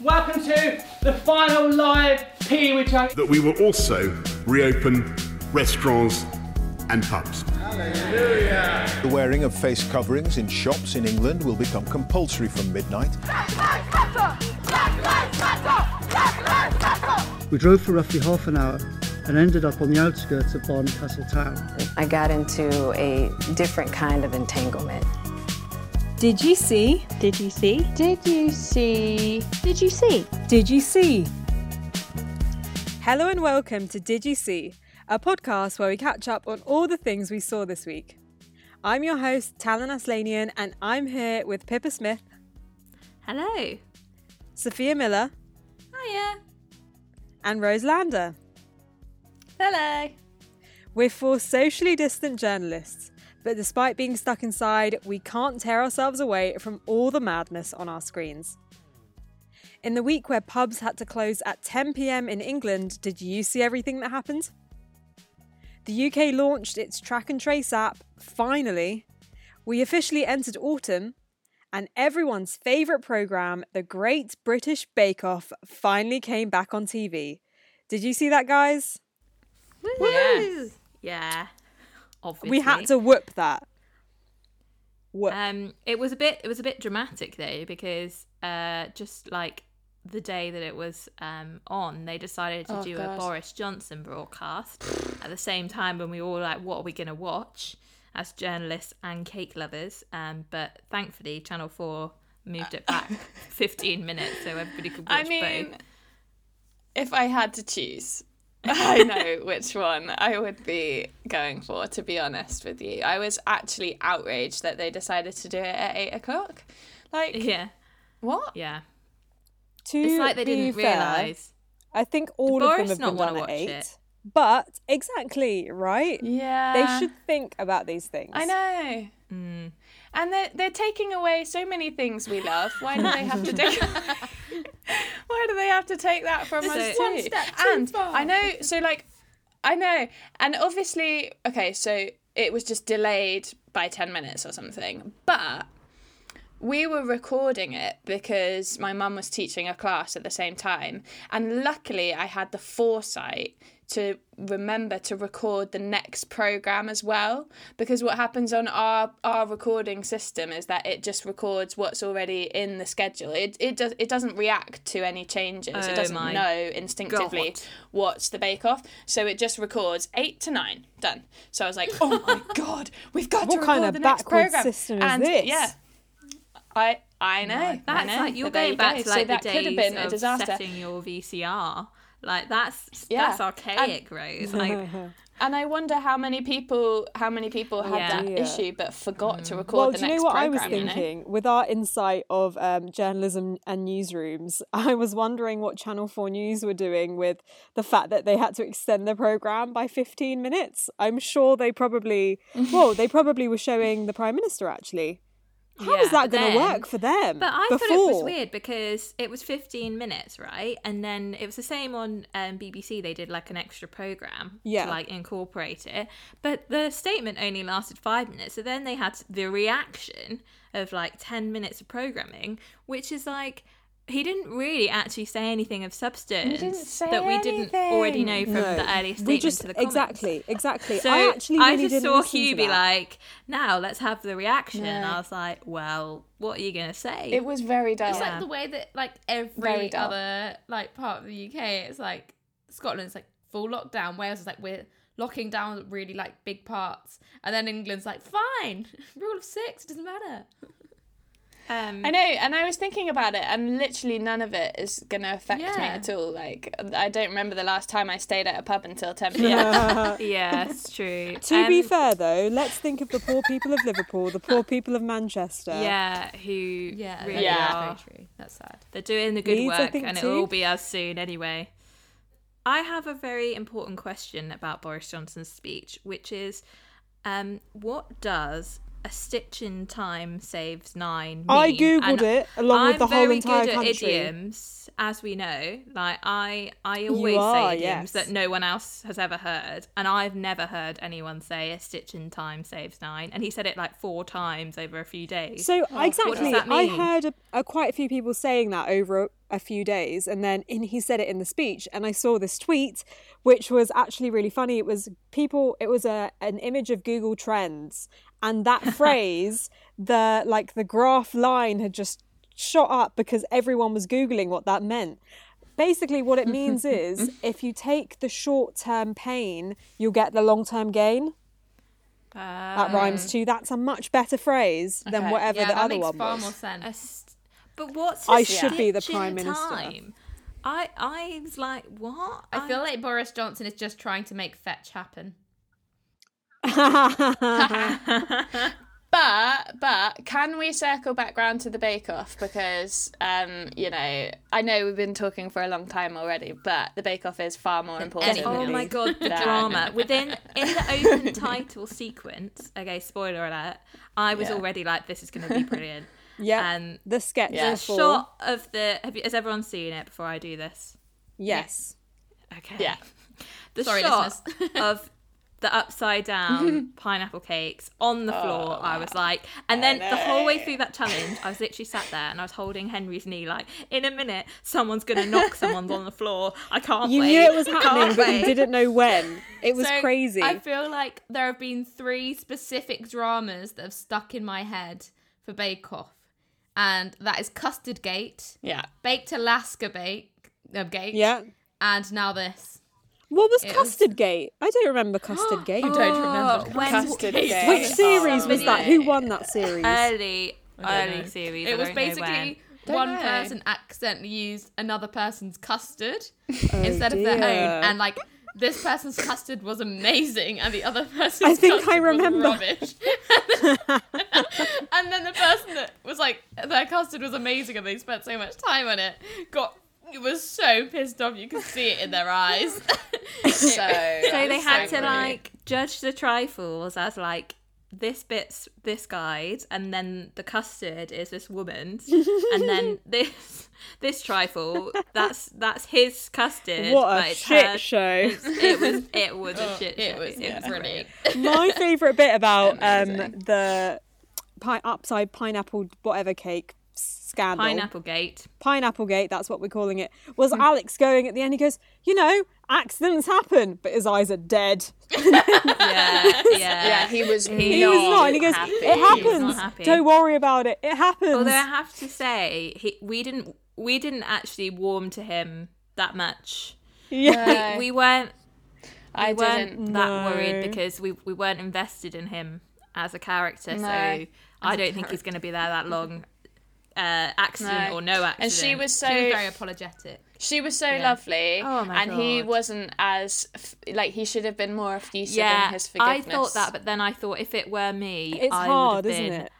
welcome to the final live P which I that we will also reopen restaurants and pubs. The wearing of face coverings in shops in England will become compulsory from midnight. We drove for roughly half an hour and ended up on the outskirts of Barnard Castle town. I got into a different kind of entanglement. Did you see? Did you see? Did you see? Did you see? Did you see? Hello and welcome to Did You See, a podcast where we catch up on all the things we saw this week. I'm your host, Talon Aslanian, and I'm here with Pippa Smith, Hello. Sophia Miller, Hiya. and Rose Lander. Hello. We're four socially distant journalists, but despite being stuck inside, we can't tear ourselves away from all the madness on our screens. In the week where pubs had to close at 10 pm in England, did you see everything that happened? The UK launched its track and trace app, finally. We officially entered autumn, and everyone's favourite programme, The Great British Bake Off, finally came back on TV. Did you see that, guys? Yes. Yeah. Obviously. We had to whoop that. Whoop. Um, it was a bit. It was a bit dramatic though because uh, just like the day that it was um on, they decided to Oh, do God. a Boris Johnson broadcast at the same time when we were all like, "What are we gonna watch?" As journalists and cake lovers, um, but thankfully Channel Four moved it back 15 minutes so everybody could watch I mean, both. if I had to choose, I know which one I would be going for, to be honest with you. I was actually outraged that they decided to do it at eight o'clock. Like, Yeah, what? yeah. To It's like they didn't realise. I think all of them have not been done at eight. it? But exactly right. Yeah. They should think about these things. I know. Mm. And they're, they're taking away so many things we love. Why do they have to take? Why do they have to take that from us is too? one step and I know. So like, I know, and obviously, okay. So it was just delayed by ten minutes or something, but we were recording it because my mum was teaching a class at the same time and luckily i had the foresight to remember to record the next program as well because what happens on our our recording system is that it just records what's already in the schedule it it does it doesn't react to any changes Oh it doesn't know instinctively God. what's the bake off so it just records 8 to 9 done so i was like oh my god we've got to record kind of the next program system is and this? yeah I I know. I That's know, like you're going back go. to So like that the could have days been a of disaster. setting your VCR. Like that's Yeah. that's archaic, Rose. Like And I wonder how many people how many people had Yeah. that dear. issue but forgot to record Well, the do you next know what I program. was you know? thinking? With our insight of um, journalism and newsrooms, I was wondering what Channel 4 News were doing with the fact that they had to extend the programme by 15 minutes. I'm sure they probably, well, they probably were showing the Prime Minister actually. How Yeah, is that going to work for them? But I before? thought it was weird because it was 15 minutes, right? And then it was the same on um, BBC. They did like an extra program Yeah. to like incorporate it. But the statement only lasted five minutes. So then they had the reaction of like 10 minutes of programming, which is like. He didn't really actually say anything of substance didn't say that we didn't already know from No. the earlier statement we just to the comments. exactly, exactly. So I actually really just didn't saw listen Hugh be like, "Now let's have the reaction," and I was like, "Well, what are you gonna say?" It was very dull. It's Yeah. like the way that like every other like part of the UK, it's like Scotland's like full lockdown. Wales is like we're locking down really like big parts, and then England's like fine, rule of six, it doesn't matter. Um, I know, and I was thinking about it, and literally none of it is going to affect me at all. Like, I don't remember the last time I stayed at a pub until 10 p.m. yeah, it's true. To be Um, fair, though, let's think of the poor people of Liverpool, the poor people of Manchester. yeah, who Yeah, really Yeah. that's are. very true. That's sad. They're doing the good Leeds, work, think, and it too. will be us soon anyway. I have a very important question about Boris Johnson's speech, which is, um, what does a stitch in time saves nine? I googled And it along with I'm the whole very good at idioms, as we know. Like I, I always are, say idioms yes. that no one else has ever heard, and I've never heard anyone say a stitch in time saves nine. And he said it like four times over a few days. So oh, what does exactly, that I heard a, a, quite a few people saying that over a few days and then in, he said it in the speech and I saw this tweet which was actually really funny it was people it was a an image of Google Trends and that phrase the like the graph line had just shot up because everyone was googling what that meant basically what it means is if you take the short-term pain you'll get the long-term gain that uh, rhymes too that's a much better phrase than Okay. whatever yeah, the that other makes one far was more sense. St- but what's I should be the stitch in Prime Minister. time? I I was like, what? I feel like Boris Johnson is just trying to make fetch happen. But but can we circle back round to the Bake Off because um you know I know we've been talking for a long time already, but the Bake Off is far more important. Oh my god, the drama within in the open title sequence. Okay, spoiler alert. I was Yeah. already like, this is going to be brilliant. yeah Um, the sketch Yeah. the before. shot of the have you, has everyone seen it before I do this? yes Okay. Yeah. The Sorry, shot of the upside down pineapple cakes on the floor, I was like, and then the whole way through that challenge, I was literally sat there and I was holding Henry's knee, like, in a minute, someone's gonna knock someone's on the floor. I can't you wait. knew it was happening but you didn't know when it was So, crazy I feel like there have been three specific dramas that have stuck in my head for Bake Off, and that is Custard Gate, Yeah. Baked Alaska Bake uh, Gate, yeah and now this. What was It was- custard gate i don't remember custard gate You don't remember oh, when- Custard Gate. Gate. which series was that who won that series early, early know. series. I It was don't know when. basically one know. person accidentally used another person's custard oh, instead of their own, and like this person's custard was amazing, and the other person's I think I custard remember. was rubbish. and then the person that was like their custard was amazing, and they spent so much time on it, got was so pissed off. You could see it in their eyes. So, So they had so to funny. like judge the trifles as like this bit's this guide, and then the custard is this woman's, and then this this trifle that's that's his custard. what a shit her- show It was it was a shit. it show. was It was brilliant. my favorite bit about um the pi- upside pineapple whatever cake scandal Pineapple Gate. pineapple gate that's what we're calling it was hmm. alex going at the end he goes you know accidents happen but his eyes are dead Yeah, yeah. yeah, he was he was not and he goes happy. it happens don't worry about it it happens Although I have to say, he, we didn't we didn't actually warm to him that much. yeah No, We weren't I we weren't didn't. that No. worried because we we weren't invested in him as a character. No. So I don't think he's going to be there that long. Uh, accident No. or no accident. And she was so She was very apologetic. she was so lovely, Oh my and he wasn't as like he should have been more effusive yeah. in his forgiveness. I thought that, but then I thought if it were me, it's I hard would have isn't been it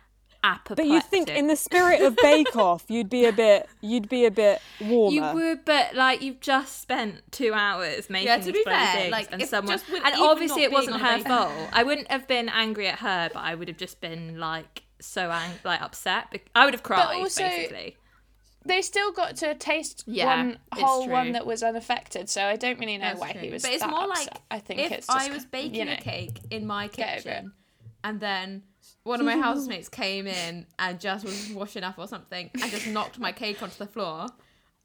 apoplectic. but you think in the spirit of bake off you'd be a bit you'd be a bit warmer You would, but like you've just spent two hours making Yeah, to be fair, things, like, and someone, and obviously it wasn't her fault. I wouldn't have been angry at her, but I would have just been like so ang- like upset. I would have cried also- basically. they still got to taste Yeah, one whole one that was unaffected. So I don't really know That's why true. he was. But it's that more upset. like I think if it's just I was baking you know, a cake in my Get over it. kitchen, and then one of my housemates came in and just was washing up or something, and just knocked my cake onto the floor.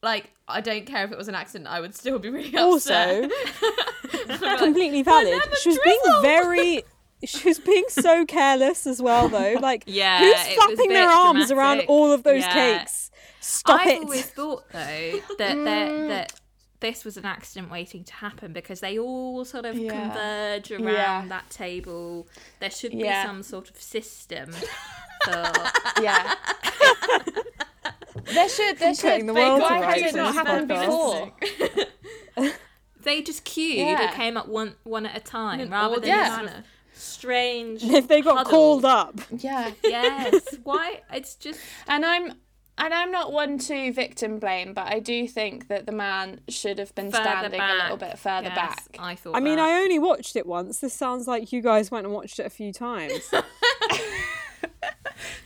Like I don't care if it was an accident, I would still be really upset. also completely valid she was being very she was being so careless as well though like Yeah, who's it was a flapping their bit arms around all of those Yeah. cakes stop I've it always thought though that that mm. that this was an accident waiting to happen because they all sort of Yeah. converge around Yeah. that table. There should Yeah. be some sort of system for Yeah. there should. There should. The world to why has rights it not this happened before? they just queued Yeah. or came up one one at a time In rather order than Yeah. This sort of strange. if they got huddle. called up Yeah. Yes. Why? It's just And I'm and I'm not one to victim blame, but I do think that the man should have been further standing back. a little bit further Yes, back. I thought. I mean. I only watched it once. This sounds like you guys went and watched it a few times.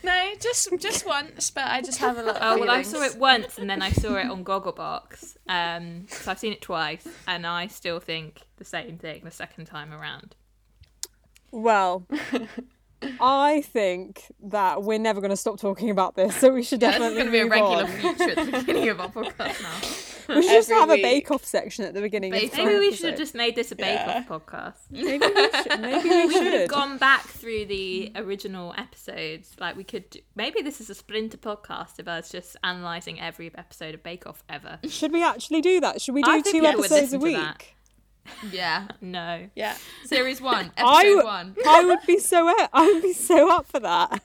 No, just just once, but I just have a lot. Of Oh well, I saw it once and then I saw it on Gogglebox. Um, so I've seen it twice, and I still think the same thing the second time around. Well, I think that we're never going to stop talking about this, so we should Yeah, this definitely is going to be a regular on. feature at the beginning of our podcast now. We should just Every have a. Bake Off section at the beginning. Bake the Maybe we should have just made this a Bake Off podcast. Maybe we should. Maybe we We should have gone back through the original episodes. Like we could. Do, maybe this is a splinter podcast of us just analysing every episode of Bake Off ever. Should we actually do that? Should we do I think two people would episodes a listen to week? That. Yeah. No. Yeah. Series one, I episode would, one. I would be so up, I would be so up for that.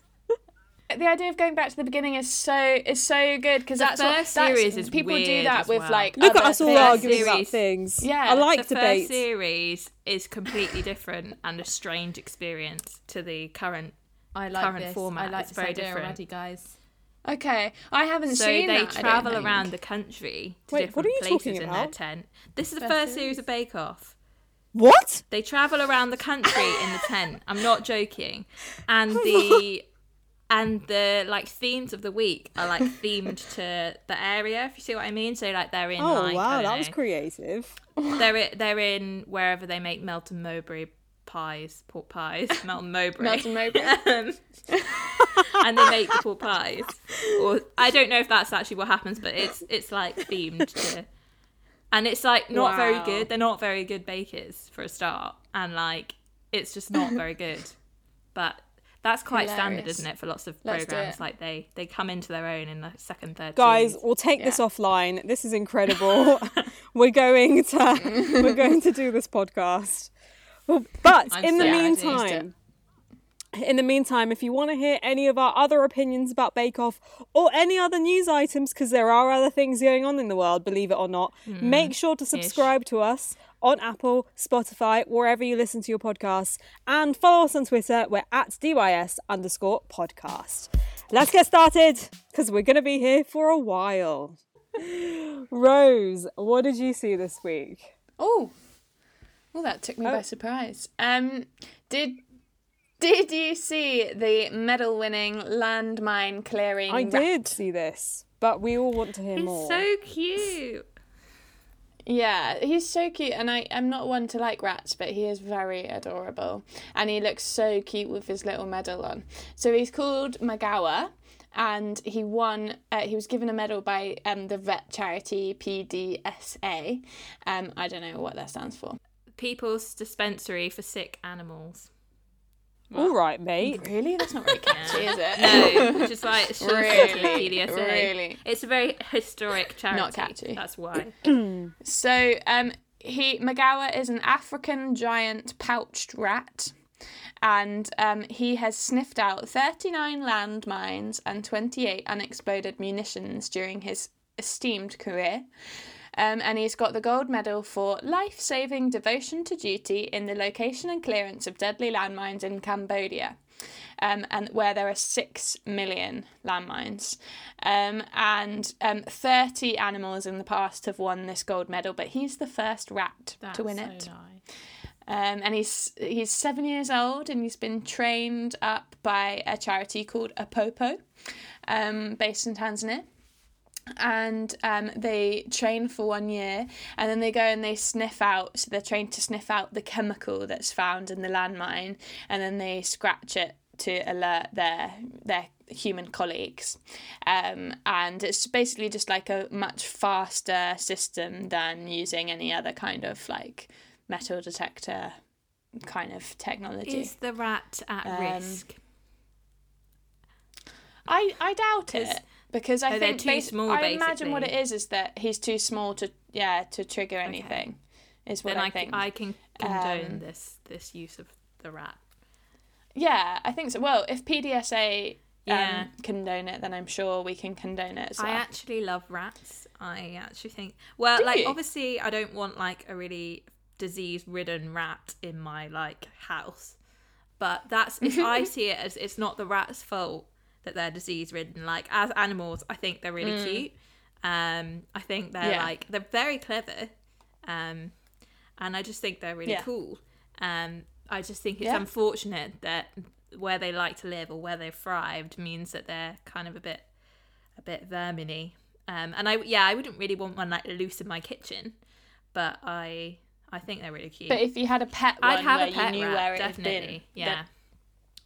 The idea of going back to the beginning is so is so good because that's what first that's, series is people do that with well. like Look at us all things. arguing about things. Yeah, I like the debates. first series is completely different and a strange experience to the current. I like current this. format, I like it's this very idea different. already, guys. Okay, I haven't So seen they that. I don't travel around the country to Wait, different what are you places talking in their tent. This is the First first series of Bake Off. What? They travel around the country in the tent. I'm not joking. And the and the like themes of the week are like themed to the area. If you see what I mean. So like they're in. Oh like, I wow, don't that was creative. They're they're in wherever they make Melton Mowbray pies, pork pies, Melton Mowbray. Melton Mowbray. Um, and they make the pork pies. Or I don't know if that's actually what happens, but it's it's like themed to and it's like not very good. They're not very good bakers for a start. And like it's just not very good. But that's quite standard, isn't it, for lots of Let's programs? Like they they come into their own in the second, third. Guys, series. we'll take this offline. This is incredible. we're going to we're going to do this podcast. Well, But I'm in the so meantime, in the meantime, if you want to hear any of our other opinions about Bake Off or any other news items, because there are other things going on in the world, believe it or not, make sure to subscribe to us on Apple, Spotify, wherever you listen to your podcasts, and follow us on Twitter. We're at DYS underscore podcast. Let's get started because we're going to be here for a while. Rose, what did you see this week? Oh, well, that took me Oh. by surprise. Um, did did you see the medal-winning landmine clearing? I rat? did see this, but we all want to hear more. He's more. so cute. Yeah, he's so cute, and I am not one to like rats, but he is very adorable, and he looks so cute with his little medal on. So he's called Magawa, and he won. Uh, he was given a medal by um, the vet charity PDSA. Um, I don't know what that stands for. People's dispensary for sick animals. all right, mate. Really, that's not very catchy, is it? No, which is like short Really? really, PDSA. Really? It's a very historic charity. Not catchy. That's why. So, um, he Magawa is an African giant pouched rat, and um, he has sniffed out 39 landmines and 28 unexploded munitions during his esteemed career. Um, and he's got the gold medal for life saving devotion to duty in the location and clearance of deadly landmines in Cambodia. Um, and where there are six million landmines, um, and um, thirty animals in the past have won this gold medal, but he's the first rat to win it. Um, and he's he's seven years old, and he's been trained up by a charity called Apopo, um, based in Tanzania and um, they train for one year and then they go and they sniff out so they're trained to sniff out the chemical that's found in the landmine and then they scratch it to alert their their human colleagues. Um, and it's basically just like a much faster system than using any other kind of like metal detector kind of technology. Is the rat at Um, risk? I, I doubt it because I think small, I imagine what it is is that he's too small to yeah to trigger anything. Is what Then I, I, think. I can condone Um, this this use of the rat. Yeah, I think so. Well, if PDSA um, Yeah. condone it, then I'm sure we can condone it well. I actually love rats. I actually think well, Do like you? obviously I don't want like a really disease ridden rat in my like house. But that's if I see it as it's not the rat's fault that they're disease ridden. Like as animals, I think they're really cute. Um I think they're Mm. Yeah. like they're very clever. Um and I just think they're really Yeah. cool. Um I just think it's Yeah. unfortunate that where they like to live or where they've thrived means that they're kind of a bit a bit verminy. Um, and I yeah, I wouldn't really want one like loose in my kitchen, but I I think they're really cute. but if you had a pet I'd have a pet rat, definitely. been, yeah,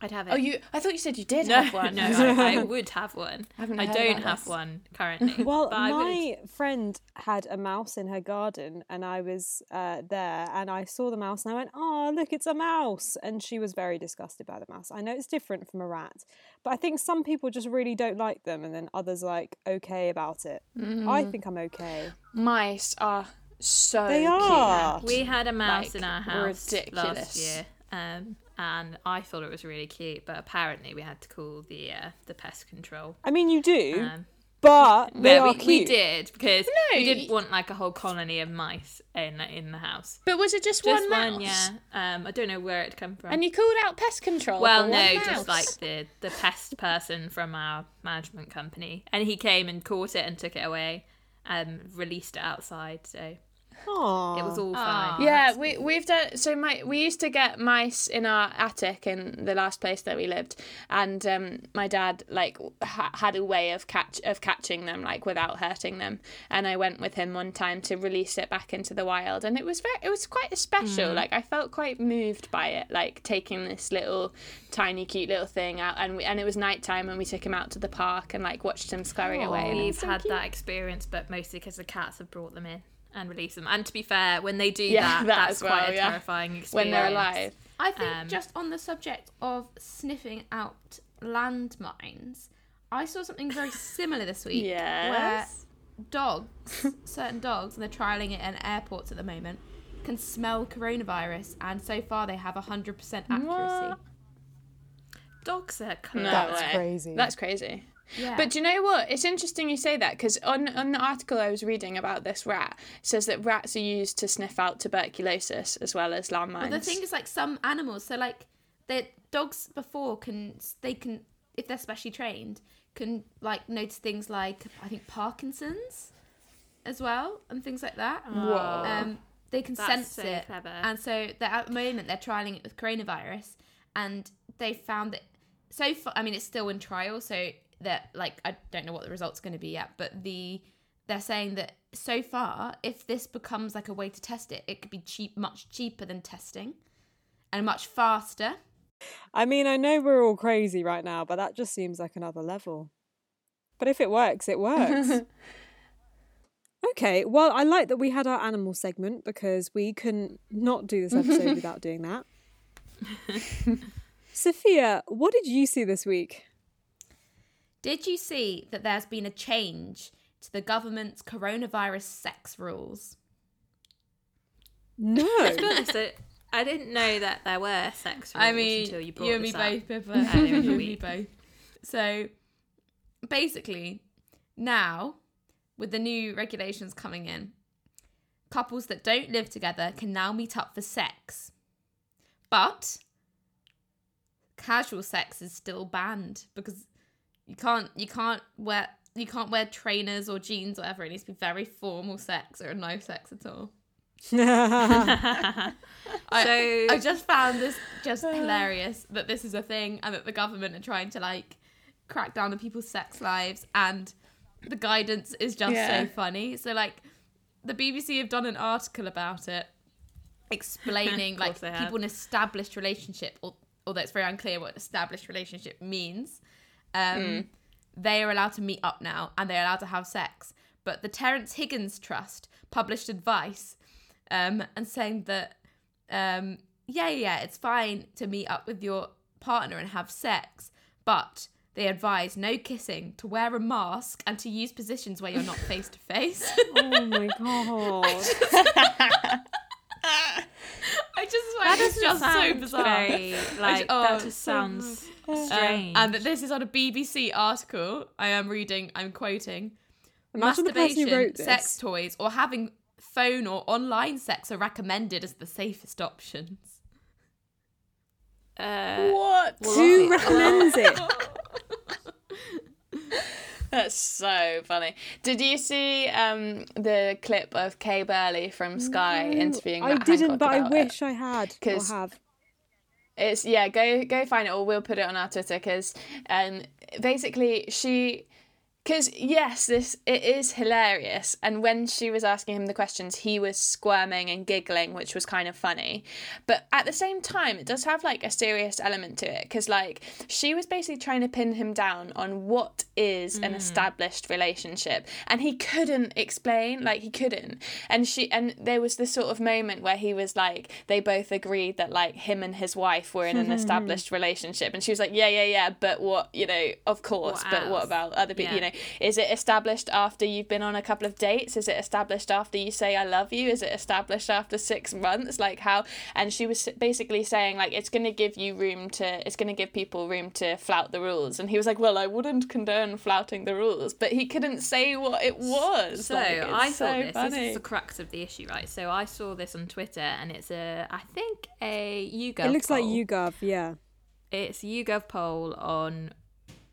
I'd have it. Oh, you? I thought you said you did no, have one. no, I, I would have one. I heard don't have this. one currently. Well, I my friend had a mouse in her garden, and I was uh, there, and I saw the mouse, and I went, "Oh, look, it's a mouse!" And she was very disgusted by the mouse. I know it's different from a rat, but I think some people just really don't like them, and then others are like okay about it. Mm. I think I'm okay. Mice are so They cute. are. We had a mouse Like, in our house ridiculous. last year, um, and I thought it was really cute. But apparently, we had to call the uh, the pest control. I mean, you do, Um, but they we, cute. we did because No, we didn't want like a whole colony of mice in in the house. But was it just, Just one one, mouse? yeah. Um, I don't know where it came from. And you called out pest control. well, no, just like the the pest person from our management company, and he came and caught it and took it away, and released it outside. So Aww. it was all Aw. fine. Yeah, we we've done so. My we used to get mice in our attic in the last place that we lived, and um, my dad like ha- had a way of catch of catching them like without hurting them. And I went with him one time to release it back into the wild, and it was very it was quite special. Like I felt quite moved by it, like taking this little tiny cute little thing out, and we, and it was nighttime, and we took him out to the park and like watched him scurry away. and it We've so had cute. that experience, but mostly because the cats have brought them in and released them. And to be fair, when they do Yeah, that, that that's well, quite a yeah. terrifying experience. when they're alive. I think Um, just on the subject of sniffing out landmines, I saw something very similar this week. Yes. Where dogs, certain dogs, and they're trialing it in airports at the moment, can smell coronavirus, and so far they have 100% accuracy. What? Dogs are No. That's way. crazy. That's crazy. Yeah. But do you know what? It's interesting you say that because on, on the article I was reading about this rat, it says that rats are used to sniff out tuberculosis as well as landmines. But the thing is, like some animals, so like the dogs before can they can if they're specially trained can like notice things like I think Parkinson's as well and things like that. Whoa. Um, they can That's sense so it, clever. and so they're, at the moment they're trialing it with coronavirus, and they found that so far. I mean, it's still in trial, so that like I don't know what the results going to be yet, but the they're saying that so far, if this becomes like a way to test it, it could be cheap, much cheaper than testing, and much faster. I mean, I know we're all crazy right now, but that just seems like another level. But if it works, it works. okay, well, I like that we had our animal segment because we couldn't not do this episode without doing that. Sophia, what did you see this week? Did you see that there's been a change to the government's coronavirus sex rules? No. To be honest, I- I didn't know that there were sex rules I mean, until you you, brought and me this up. both, Pippa. earlier you and me both. So, basically, now with the new regulations coming in, couples that don't live together can now meet up for sex, but casual sex is still banned because you can't you can't wear you can't wear trainers or jeans or whatever. It needs to be very formal sex or no sex at all. I, So- I just found this just hilarious that this is a thing and that the government are trying to like crack down on people's sex lives and the guidance is just Yeah. so funny. So like the BBC have done an article about it explaining like they have. people in established relationship al- although it's very unclear what established relationship means. Um they are allowed to meet up now and they're allowed to have sex. But the Terence Higgins Trust published advice um, and saying that, um, yeah, yeah, it's fine to meet up with your partner and have sex, but they advise no kissing, to wear a mask, and to use positions where you're not face to face. oh my god. I just find it's just so bizarre. Very, like oh, that just so sounds Um, strange. and this is on a BBC article. I am reading. I'm quoting. Imagine the who Masturbation, wrote this. sex toys, or having phone or online sex are recommended as the safest options. uh, what? Who recommends it? That's so funny. Did you see um, the clip of Kay Burley from Sky interviewing I didn't, Hancock but I about it? wish I had. Because have. It's yeah, go go find it, or we'll put it on our Twitter because um, basically she because yes this it is hilarious and when she was asking him the questions he was squirming and giggling which was kind of funny. But at the same time it does have like a serious element to it because like she was basically trying to pin him down on what is an mm. established relationship and he couldn't explain like he couldn't. And she and there was this sort of moment where he was like they both agreed that like him and his wife were in an established relationship and she was like yeah yeah yeah but what you know of course What but what about other people you know is it established after you've been on a couple of dates is it established after you say i love you is it established after six months like how and she was basically saying like it's going to give you room to it's going to give people room to flout the rules and he was like well i wouldn't condone flouting the rules but he couldn't say what it was So Like, it's I so thought this, this is the crux of the issue, right? So I saw this on Twitter, and it's a, I think a YouGov. It looks like poll. YouGov, yeah. It's a YouGov poll on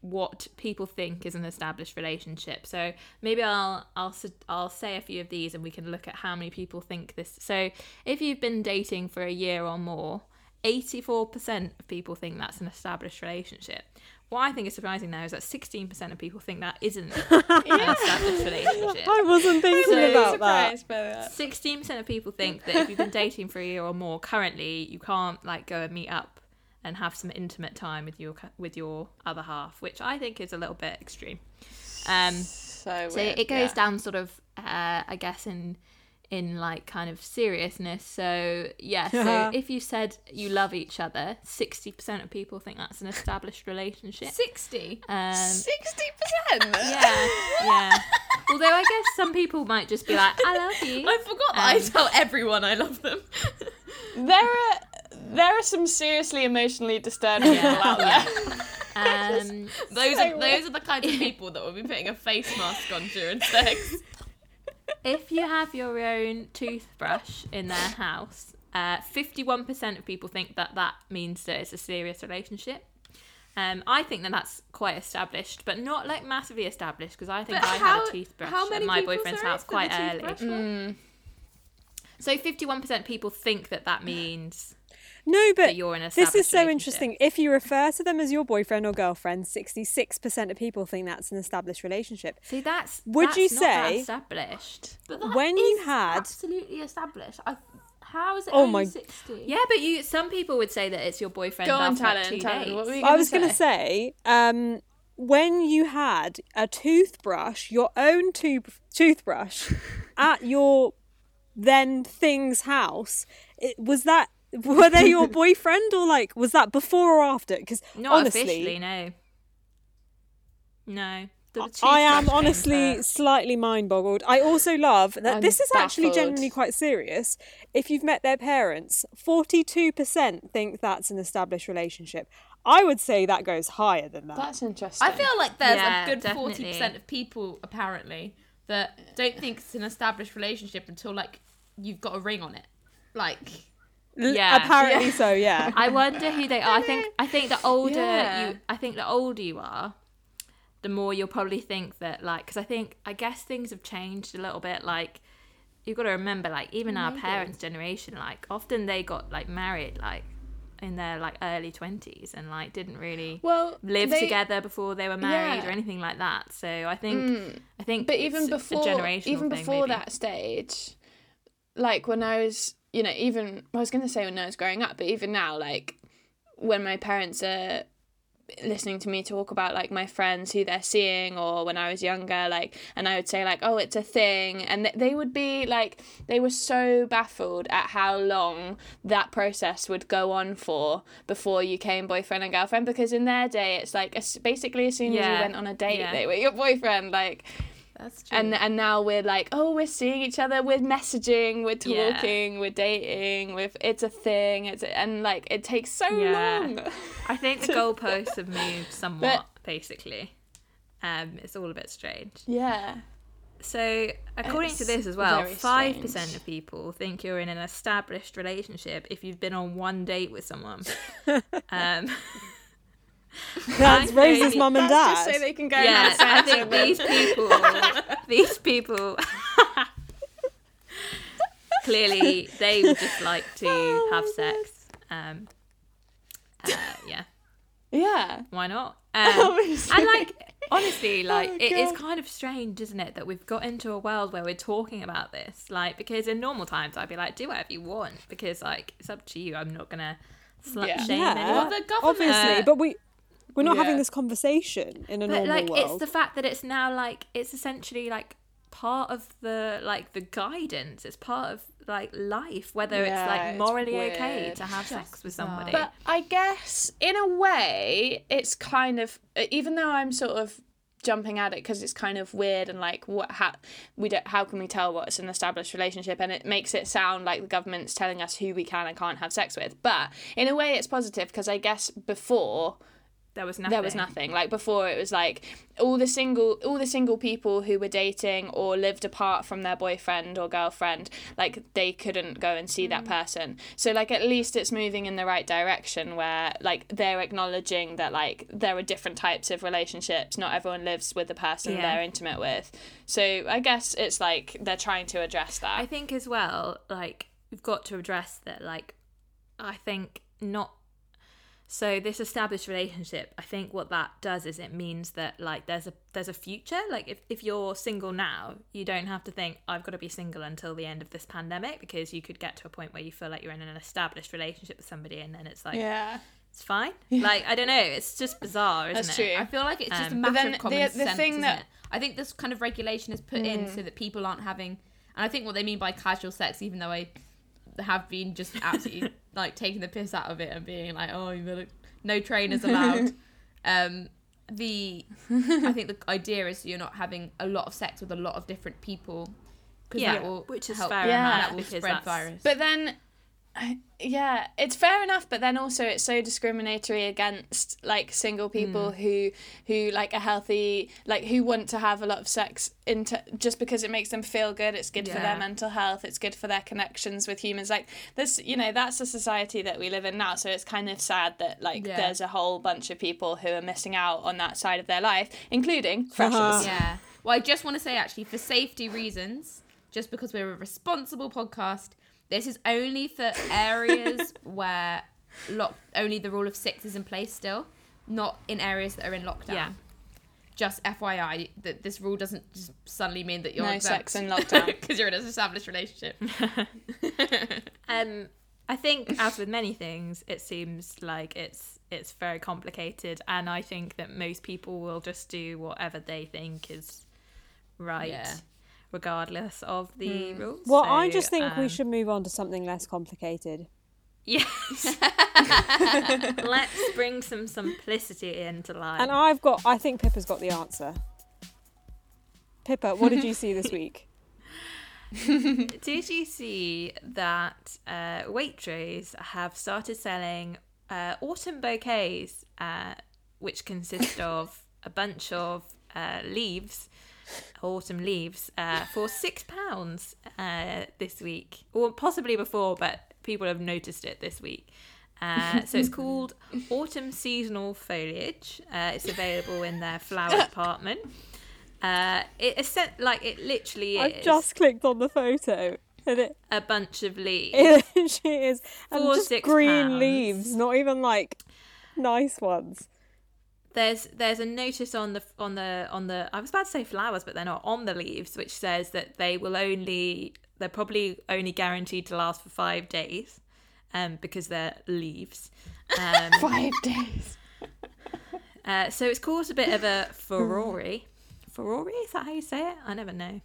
what people think is an established relationship. So maybe I'll I'll I'll say a few of these, and we can look at how many people think this. So if you've been dating for a year or more, eighty four percent of people think that's an established relationship. What I think is surprising now is that sixteen percent of people think that isn't an established relationship. I wasn't thinking So- about that. Surprised by that. Sixteen percent of people think that if you've been dating for a year or more, currently you can't like go and meet up and have some intimate time with your with your other half, which I think is a little bit extreme. Um, so so it goes yeah. down sort of, uh, I guess, in in like kind of seriousness. So yeah, so if you said you love each other, sixty percent of people think that's an established relationship. 60. Um, 60% yeah, yeah. Although I guess some people might just be like, "I love you." I forgot that I Um, tell everyone I love them. there are there are some seriously emotionally disturbed people out there Um, Those So are those are the kinds of people that will be putting a face mask on during sex. if you have your own toothbrush in their house, uh, 51% of people think that that means that it's a serious relationship. Um, I think that that's quite established, but not like massively established because I think But I how- had a toothbrush how many at my boyfriend's house quite early. toothbrush one? So 51% people think that that means No, but that you're in a this is so interesting. If you refer to them as your boyfriend or girlfriend, 66% of people think that's an established relationship. See, that's Would that's you not that say- established? But that When you had- absolutely established. I, how is it Oh only my- 60? Yeah, but you some people would say that it's your boyfriend Go on, after like, Talon. two Talon. days. What were you I was going to say? say, um, when you had a toothbrush, your own tooth toothbrush, at your then thing's house, it, was that were they your boyfriend or like was that before or after? Because Not honestly, officially, no. No. I am honestly first. slightly mind boggled. I also love that I'm this is actually genuinely quite serious. If you've met their parents, 42% think that's an established relationship. I would say that goes higher than that. that's interesting I feel like there's Yeah, a good definitely. 40% of people, apparently, that don't think it's an established relationship until, like, you've got a ring on it. Like, L- Yeah. Apparently so, yeah. I wonder who they are. I think I think the older Yeah. you I think the older you are, the more you'll probably think that like cuz I think I guess things have changed a little bit like you've got to remember like even our parents generation like often they got like married like in their like early 20s and like didn't really well live they- together before they were married Yeah. or anything like that so i think mm. i think but even before even before maybe. that stage like when i was you know even i was going to say when i was growing up but even now like when my parents are listening to me talk about like my friends who they're seeing or when i was younger like and i would say like oh it's a thing and th- they would be like they were so baffled at how long that process would go on for before you came boyfriend and girlfriend because in their day it's like as, basically as soon as you went on a date Yeah. they were your boyfriend like that's true. and and now we're like oh we're seeing each other we're messaging we're Yeah. talking we're dating with it's a thing it's a, and like it takes so Yeah. long I think the goalposts have moved somewhat, basically. Um, it's all a bit strange. yeah So, according to this as well, five percent of people think you're in an established relationship if you've been on one date with someone. um, That's I Rose's mum and That's just dad. so they can go and yeah, I think these people, these people, clearly they would just like to Oh have sex. Um, uh, yeah, yeah why not? Um, Obviously. and like honestly, like Oh, it is God. kind of strange, isn't it, that we've got into a world where we're talking about this? Like, because in normal times I'd be like, do whatever you want, because like it's up to you. I'm not gonna slut Yeah. shame Yeah, anyone. the government- obviously, Uh, but we we're not having this conversation in a but normal like world. it's the fact that it's now like it's essentially like part of the like the guidance. It's part of like life whether Yeah, it's like it's morally okay to have sex with bizarre. somebody But I guess in a way, it's kind of uh, even though I'm sort of jumping at it because it's kind of weird and like what how we don't how can we tell what's an established relationship? And it makes it sound like the government's telling us who we can and can't have sex with. But in a way it's positive because i guess before there was nothing there was nothing like before it was like all the single all the single people who were dating or lived apart from their boyfriend or girlfriend like they couldn't go and see that mm. person so like at least it's moving in the right direction where like they're acknowledging that like there are different types of relationships not everyone lives with the person Yeah. they're intimate with so i guess it's like they're trying to address that I think as well, like we've got to address that. Like, I think not. So this established relationship, I think what that does is it means that like there's a there's a future. Like if, if you're single now, you don't have to think I've got to be single until the end of this pandemic because you could get to a point where you feel like you're in an established relationship with somebody and then it's like yeah it's fine. Like I don't know, it's just bizarre, isn't That's it? true. I feel like it's just a Um, matter But then of common the- the sense, thing that- it? I think this kind of regulation is put in so that people aren't having, and I think what they mean by casual sex, even though I have been just absolutely like taking the piss out of it and being like, oh, you better, no trainers allowed. um, the I think the idea is you're not having a lot of sex with a lot of different people. 'cause Yeah, that will which is help- fair Yeah. enough That will because spread virus. But then, yeah, it's fair enough. But then also, it's so discriminatory against like single people hmm. who who like are healthy, like who want to have a lot of sex into just because it makes them feel good. It's good for their mental health. It's good for their connections with humans. Like this, you know, that's the society that we live in now. So it's kind of sad that like Yeah. there's a whole bunch of people who are missing out on that side of their life, including uh-huh. freshers. Yeah. Well, I just want to say actually, for safety reasons, just because we're a responsible podcast, this is only for areas where lock only the rule of six is in place still, not in areas that are in lockdown. Yeah. Just FYI, that this rule doesn't just suddenly mean that you're No exempt sex in lockdown. because you're in an established relationship. Um, I think, as with many things, it seems like it's it's very complicated, and I think that most people will just do whatever they think is right, Yeah. Regardless of the rules. well, So, I just think we um, should move on to something less complicated. Yes. Let's bring some simplicity into life. And I've got, I think Pippa's got the answer. Pippa, what did you see this week? Did you see that uh, Waitrose have started selling uh, autumn bouquets, uh, which consist of a bunch of uh, leaves, autumn leaves, uh, for six pounds uh, this week, or possibly before, but people have noticed it this week. Uh, so it's called Autumn Seasonal Foliage. Uh, it's available in their flower department. Uh, it is like it literally is I've just clicked on the photo and it, a bunch of leaves. it literally is. And just six green pounds. leaves, not even like nice ones. There's there's a notice on the on the on the I was about to say flowers, but they're not on the leaves, which says that they will only they're probably only guaranteed to last for five days, um, because they're leaves. Um, Five days. uh, so it's caused a bit of a furore. Furore is that how you say it? I never know.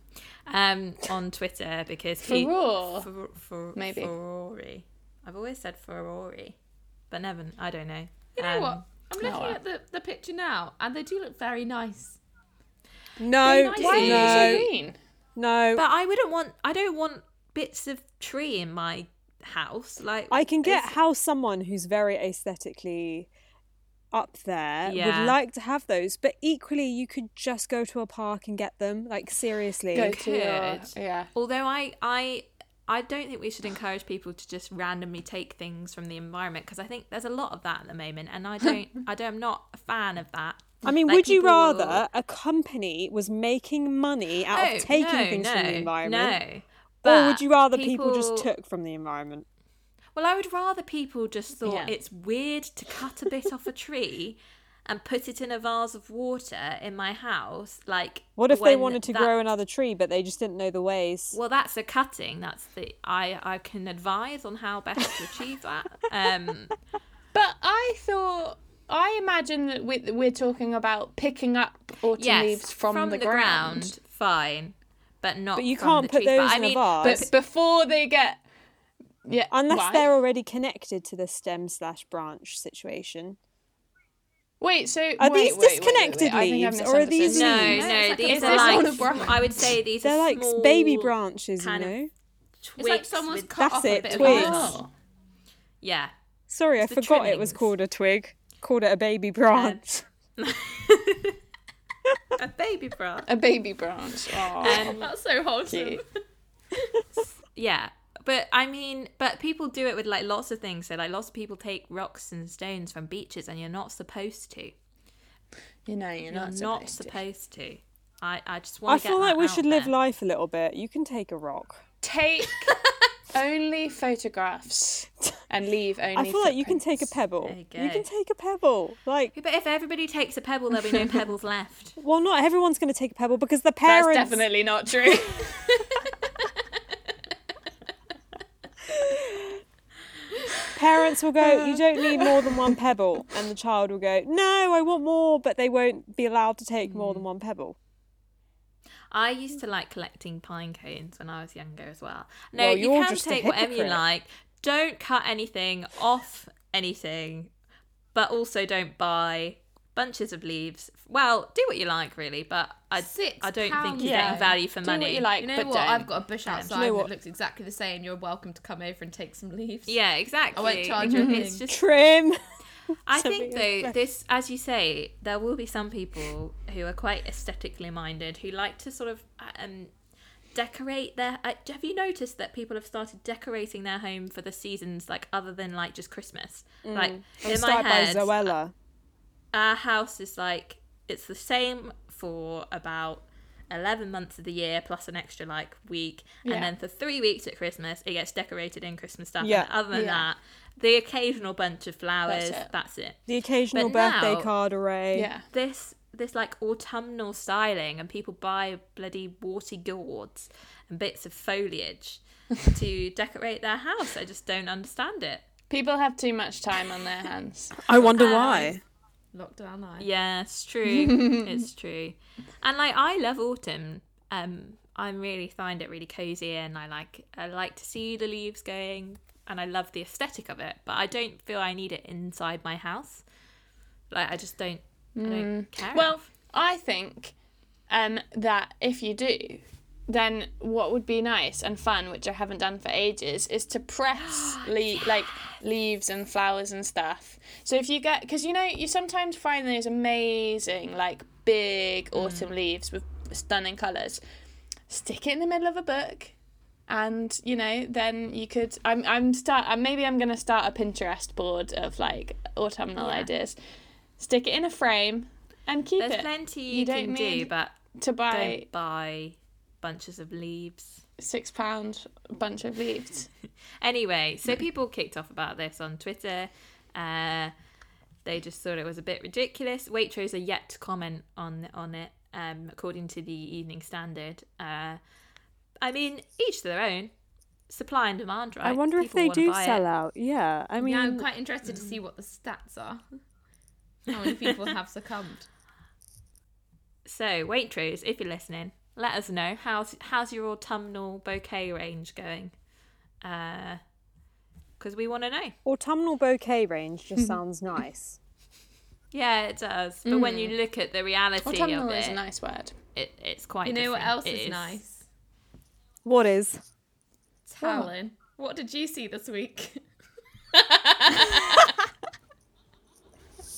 Um, on Twitter because pe- Furore? fur- fur- Maybe. furore. I've always said furore, but never. I don't know. You know Um, what? I'm looking no. at the, the picture now, and they do look very nice. No, nice. Why No. you so green? no. But I wouldn't want. I don't want bits of tree in my house. Like I can get how someone who's very aesthetically up there Yeah. would like to have those, but equally you could just go to a park and get them. Like seriously, Go to your, could. yeah. Although I, I, I don't think we should encourage people to just randomly take things from the environment because I think there's a lot of that at the moment, and I don't. I don't. I'm not a fan of that. I mean, Like, would you people rather a company was making money out Oh, of taking no, things from the environment? No. or would you rather people... just took from the environment? Well, I would rather people just thought Yeah. it's weird to cut a bit off a tree and put it in a vase of water in my house, like What if they wanted to that- grow another tree, but they just didn't know the ways? Well, that's a cutting. That's the I I can advise on how best to achieve that. Um, But I thought I imagine that we, we're talking about picking up autumn yes, leaves from, the, ground. fine, but not. But you from can't the put trees. But those I in a vase. But before they get yeah, Unless why? they're already connected to the stem slash branch situation. Wait, so Are wait, these wait, wait, disconnected wait, I think leaves, or are these misunderstood. No, leaves? no, like- these is are this like on a? I would say these They're are like small baby branches, you know. It's like twigs someone's with- cut That's off a it, bit twigs. grass. Oh. Yeah, Sorry, I It's the forgot it was called a twig. Called it a baby branch. a baby branch. A baby branch. Oh. Um, That's so wholesome. Yeah, but I mean, but people do it with like lots of things. So like lots of people take rocks and stones from beaches, and you're not supposed to. You know, you're, You're not, not supposed to. supposed to. I I just want. I feel like we should live life a little bit. You can take a rock. Take only photographs and leave only. I feel like you can take a pebble. You You can take a pebble. Like, But if everybody takes a pebble, there'll be no pebbles left. well, not everyone's going to take a pebble because the That's parents. definitely not true. Parents will go, you don't need more than one pebble, and the child will go, no, I want more, but they won't be allowed to take more than mm. one pebble. I used to like collecting pine cones when I was younger as well. No, Well, you can take whatever you like. Don't cut anything off anything, but also don't buy bunches of leaves. Well, do what you like, really, but I, Six I don't think you're yeah. getting value for Do money. what you like, You know but what? don't. I've got a bush outside what? that looks exactly the same. You're welcome to come over and take some leaves. Yeah, exactly. I won't charge you a It's just Trim. I think though this, as you say, there will be some people who are quite aesthetically minded who like to sort of um, decorate their. Uh, have you noticed that people have started decorating their home for the seasons, like other than like just Christmas? Like And in my start by head, Zoella. Our house is like it's the same for about 11 months of the year plus an extra like week Yeah. and then for three weeks at christmas it gets decorated in christmas stuff Yeah. and other than Yeah. that the occasional bunch of flowers That's that's it. it, The occasional But birthday now- card array. Yeah. this this like autumnal styling and people buy bloody warty gourds and bits of foliage to decorate their house i just don't understand it People have too much time on their hands. I wonder Um, why. Lockdown life. Yeah, it's true. it's true. And like I love autumn. Um I really find it really cozy and I like I like to see the leaves going and I love the aesthetic of it, but I don't feel I need it inside my house. Like I just don't I don't care. Well, enough. I think um, that if you do, then what would be nice and fun, which I haven't done for ages, is to press le- like leaves and flowers and stuff. So if you get, because you know, you sometimes find those amazing, like big autumn leaves with stunning colours. Stick it in the middle of a book. And you know, then you could. I'm. I'm start. uh, Maybe I'm gonna start a Pinterest board of like autumnal Yeah. ideas. Stick it in a frame and keep there's it. plenty you, You don't can do, need but to buy don't buy bunches of leaves. Six pound bunch of leaves. Anyway, so people kicked off about this on Twitter. Uh, they just thought it was a bit ridiculous. Waitrose are yet to comment on on it, um, according to the Evening Standard. Uh, I mean, each to their own. Supply and demand, right? I wonder if they do sell it. out. Yeah, I mean, yeah, I'm quite interested to see what the stats are. How many people have succumbed? So, Waitrose, if you're listening, let us know how's how's your autumnal bouquet range going? Uh, because we want to know. autumnal bouquet range just sounds nice. Yeah, it does. But when you mm. look at the reality Autumnal of is a nice word. it, it's quite. You know what different. else is, nice? What is? Talon. What did you see this week?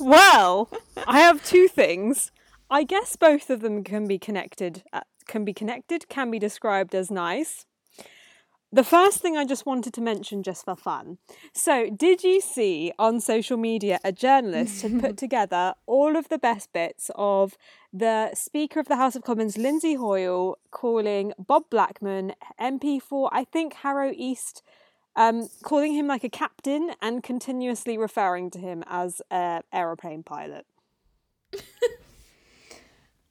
Well, I have two things. I guess both of them can be connected. Uh, can be connected. Can be described as nice. The first thing I just wanted to mention, just for fun. So, did you see on social media a journalist had put together all of the best bits of the Speaker of the House of Commons, Lindsay Hoyle, calling Bob Blackman, MP for, I think, Harrow East, um, calling him like a captain and continuously referring to him as an aeroplane pilot.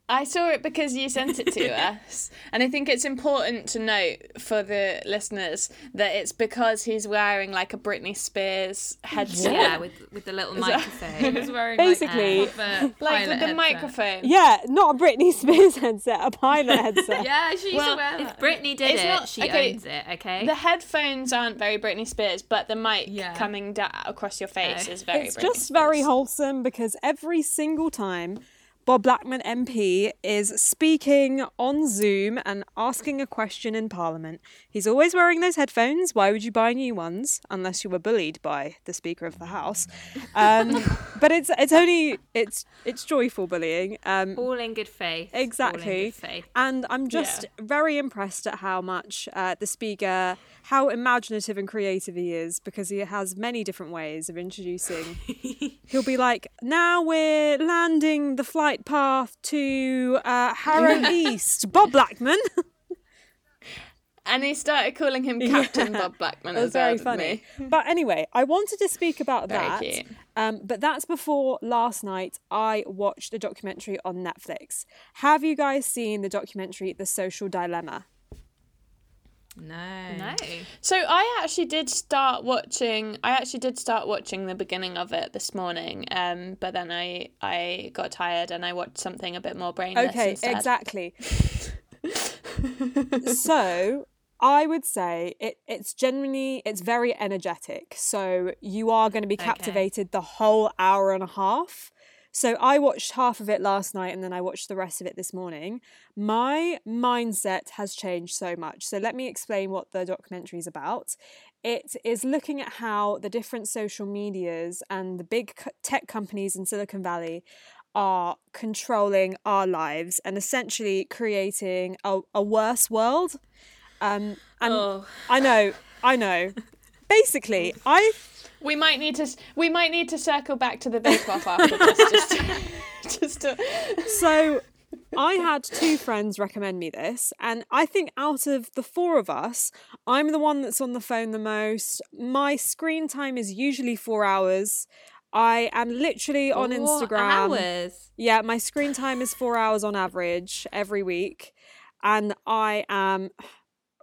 I saw it because you sent it to us. And I think it's important to note for the listeners that it's because he's wearing like a Britney Spears headset. Yeah, with with the little microphone. He was wearing Basically- like, a proper Like with the headset. microphone. Yeah, not a Britney Spears headset, a pilot headset. Yeah, she used Well, to wear If. Britney did It's it, not- she okay, owns it. Okay. The headphones aren't very Britney Spears, but the mic Yeah. coming down across your face Oh. is very it's Britney just very wholesome because every single time Bob Blackman MP is speaking on Zoom and asking a question in Parliament, he's always wearing those headphones. Why would you buy new ones unless you were bullied by the Speaker of the House? Um, but it's it's only it's it's joyful bullying. Um, all in good faith. All in Exactly. good faith. And I'm just very impressed at how much uh, the speaker, how imaginative and creative he is, because he has many different ways of introducing. He'll be like, now we're landing the flight path to uh, Harrow East, Bob Blackman. And he started calling him Captain Bob Blackman It was very funny. But anyway, I wanted to speak about that. Um, but that's before last night I watched a documentary on Netflix. Have you guys seen the documentary The Social Dilemma? No. No. So I actually did start watching. I actually did start watching the beginning of it this morning. Um, but then I I got tired and I watched something a bit more brainless. Okay, instead. exactly. so I would say it, it's genuinely it's very energetic. So you are going to be captivated the whole hour and a half. So I watched half of it last night and then I watched the rest of it this morning. My mindset has changed so much. So let me explain what the documentary is about. It is looking at how the different social medias and the big tech companies in Silicon Valley are controlling our lives and essentially creating a, a worse world. Um, and Oh. I know, I know. Basically, I We might need to. We might need to circle back to the Bake Off after this. Just to, just to, so I had two friends recommend me this, and I think out of the four of us, I'm the one that's on the phone the most. My screen time is usually four hours. I am literally on Four Instagram. Hours. Yeah, my screen time is four hours on average every week. And I am,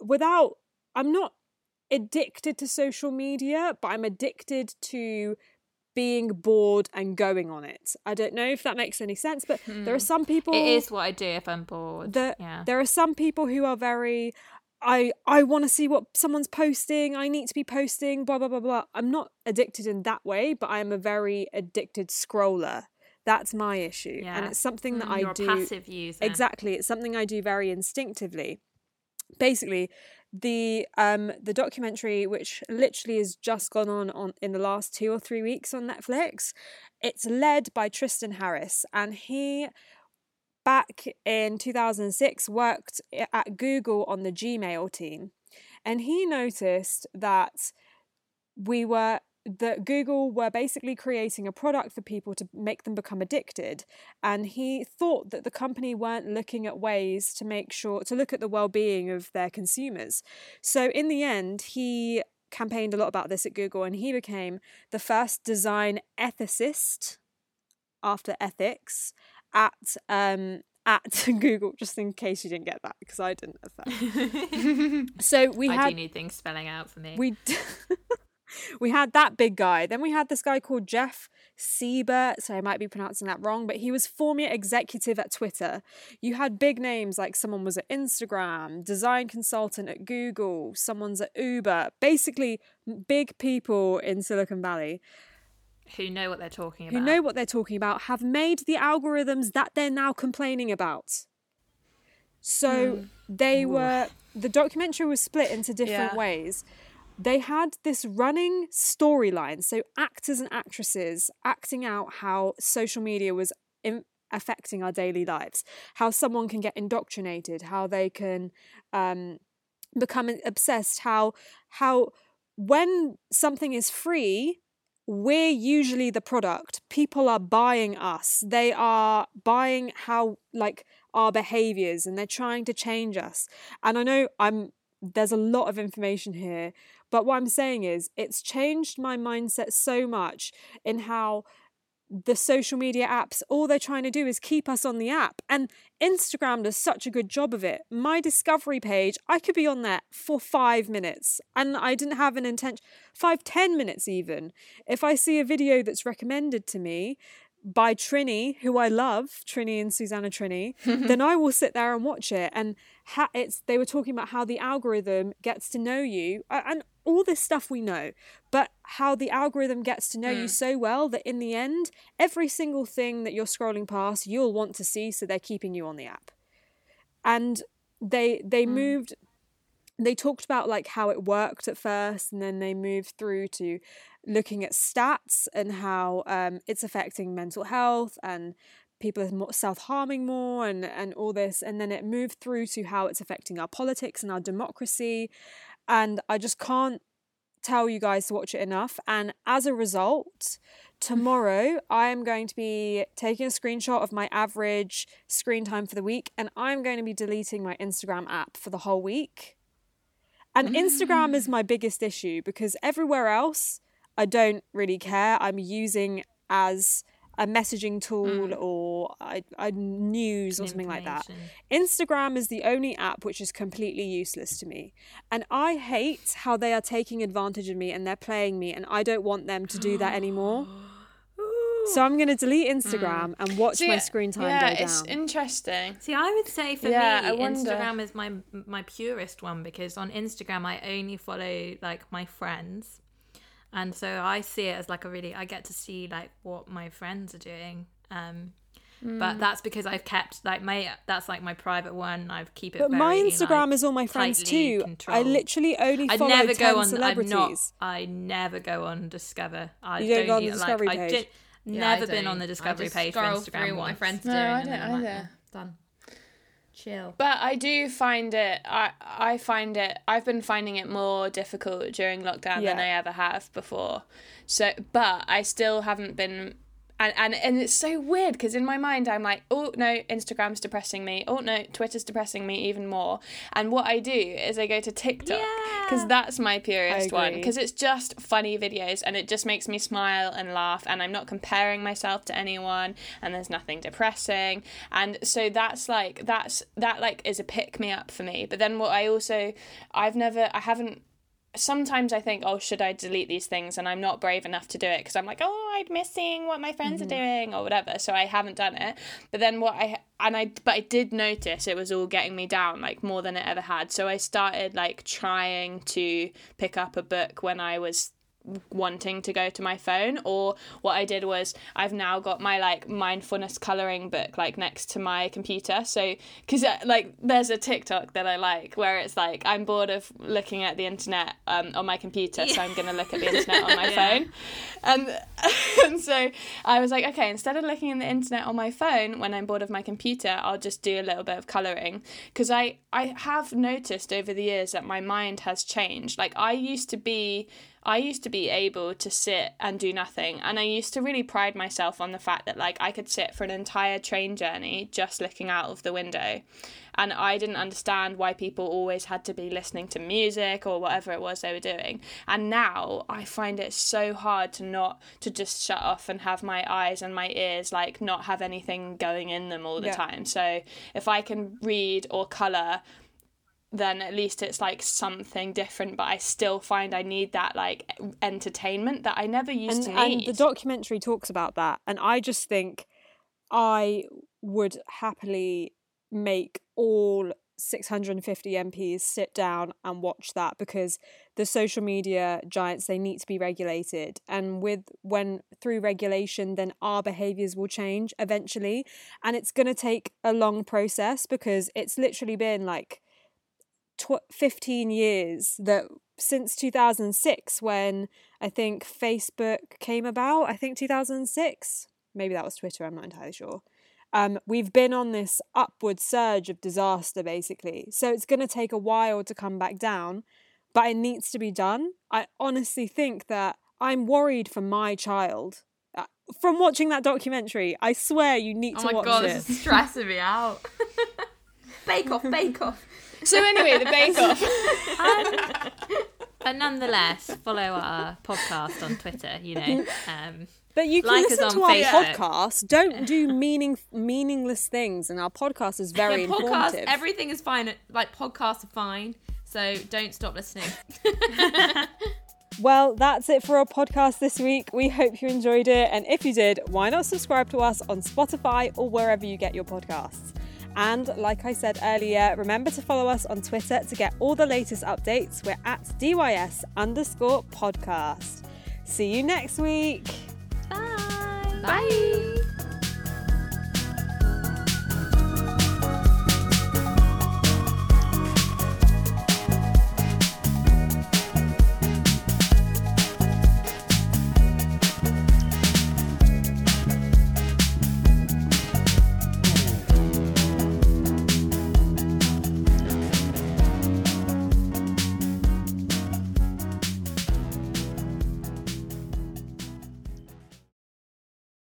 without, I'm not addicted to social media, but I'm addicted to being bored and going on it. I don't know if that makes any sense, but there are hmm. some people. It is what I do if I'm bored. The, yeah. There are some people who are very. I I want to see what someone's posting. I need to be posting. Blah blah blah blah. I'm not addicted in that way, but I am a very addicted scroller. That's my issue, and it's something that hmm, I You're a do. passive user. Exactly, it's something I do very instinctively. Basically, the um the documentary, which literally has just gone on on in the last two or three weeks on Netflix, it's led by Tristan Harris, and he back in 2006 worked at Google on the Gmail team. And he noticed that we were that Google were basically creating a product for people to make them become addicted. And he thought that the company weren't looking at ways to make sure to look at the well-being of their consumers. So in the end, he campaigned a lot about this at Google and he became the first design ethicist after ethics at um at Google, just in case you didn't get that, because I didn't at that. so we I had do need things spelling out for me. we d- we had that big guy. Then we had this guy called Jeff Seibert. So I might be pronouncing that wrong, but he was former executive at Twitter. You had big names like someone was at Instagram, design consultant at Google, someone's at Uber. Basically, big people in Silicon Valley Who know what they're talking about, who know what they're talking about have made the algorithms that they're now complaining about. So hmm. they were the documentary was split into different Yeah. ways. They had this running storyline, so actors and actresses acting out how social media was in, affecting our daily lives, how someone can get indoctrinated, how they can um, become obsessed, how how when something is free, we're usually the product. People are buying us. They are buying how like our behaviors and they're trying to change us. And I know I'm there's a lot of information here, but what I'm saying is it's changed my mindset so much in how the social media apps, all they're trying to do is keep us on the app. And Instagram does such a good job of it. My discovery page, I could be on there for five minutes and I didn't have an intention, five, ten minutes even. If I see a video that's recommended to me, by Trinny, who I love, Trinny and Susannah Trinny, then I will sit there and watch it. And ha- it's they were talking about how the algorithm gets to know you, and all this stuff we know, but how the algorithm gets to know you hmm. so well that in the end, every single thing that you're scrolling past, you'll want to see. So they're keeping you on the app, and they they hmm. moved they talked about like how it worked at first and then they moved through to looking at stats and how um, it's affecting mental health and people are more self-harming more and and all this and then it moved through to how it's affecting our politics and our democracy and i just can't tell you guys to watch it enough and as a result tomorrow i am going to be taking a screenshot of my average screen time for the week and i'm going to be deleting my instagram app for the whole week and Instagram is mm. my biggest issue because everywhere else, I don't really care. I'm using as a messaging tool mm. or a, a news or something like that. Instagram is the only app which is completely useless to me. And I hate how they are taking advantage of me and they're playing me, and I don't want them to do that anymore. So I'm going to delete Instagram and watch See, my screen time yeah, go it's interesting. See, I would say for Yeah, me. Instagram is my my purest one because on Instagram I only follow like my friends, and so I see it as like a really I get to see like what my friends are doing. Um, Mm. but that's because I've kept like my that's like my private one. I've keep it. But my Instagram like, is all my friends tightly too. I literally only I never 10 go on. celebrities. I'm not. I never go on Discover. I You don't go on the use- Discovery like, I page? Did- Yeah, I never been on don't. the I Discovery just page for scroll Instagram through what my friends are No. I and don't I'm like, either. "Yeah, done. Chill. But I do find it. I I find it. I've been finding it more difficult during lockdown than I ever have before. So, but I still haven't been. And, and and it's so weird because in my mind I'm like, oh no, Instagram's depressing me. Oh no, Twitter's depressing me even more. And what I do is I go to TikTok because that's my purest one. because it's just funny videos and it just makes me smile and laugh and I'm not comparing myself to anyone and there's nothing depressing. And so that's like that's that like is a pick me up for me. But then what I also I've never I haven't sometimes I think, oh, should I delete these things? And I'm not brave enough to do it because I'm like, oh, I'm missing what my friends are mm-hmm. doing or whatever. So I haven't done it. But then what I and I but I did notice it was all getting me down like more than it ever had. So I started like trying to pick up a book when I was wanting to go to my phone or what I did was I've now got my like mindfulness coloring book like next to my computer. So because like there's a TikTok that I like where it's like I'm bored of looking at the internet um, on my computer so I'm gonna look at the internet on my phone. And and so I was like okay instead of looking at the internet on my phone when I'm bored of my computer I'll just do a little bit of coloring. Because I I have noticed over the years that my mind has changed. Like I used to be I used to be able to sit and do nothing, and I used to really pride myself on the fact that like I could sit for an entire train journey just looking out of the window. And I didn't understand why people always had to be listening to music or whatever it was they were doing. And now I find it so hard to not to just shut off and have my eyes and my ears like not have anything going in them all the Yeah. time. So if I can read or color then at least it's like something different but i still find i need that like entertainment that i never used and, to need and the documentary talks about that and i just think i would happily make all 650 mps sit down and watch that because the social media giants they need to be regulated. And with when through regulation then our behaviors will change eventually and it's going to take a long process because it's literally been like tw- 15 years that since 2006 when I think Facebook came about. I think 2006. Maybe that was Twitter. I'm not entirely sure. Um, we've been on this upward surge of disaster basically. So it's going to take a while to come back down, but it needs to be done. I honestly think that I'm worried for my child. Uh, From watching that documentary, I swear you need Oh to my watch god, it. this is stressing me out. bake off, bake off. so anyway the bake off But nonetheless, follow our podcast on Twitter. You know, um, But you can Like listen to our Facebook. podcast. Don't do meaning meaningless things, and our podcast is very yeah, podcast, informative. everything is fine. Like podcasts are fine. So don't stop listening. Well, that's it for our podcast this week. We hope you enjoyed it. And if you did, why not subscribe to us on Spotify or wherever you get your podcasts? And like I said earlier, remember to follow us on Twitter to get all the latest updates. We're at DYS underscore podcast. See you next week. Bye. Bye. Bye.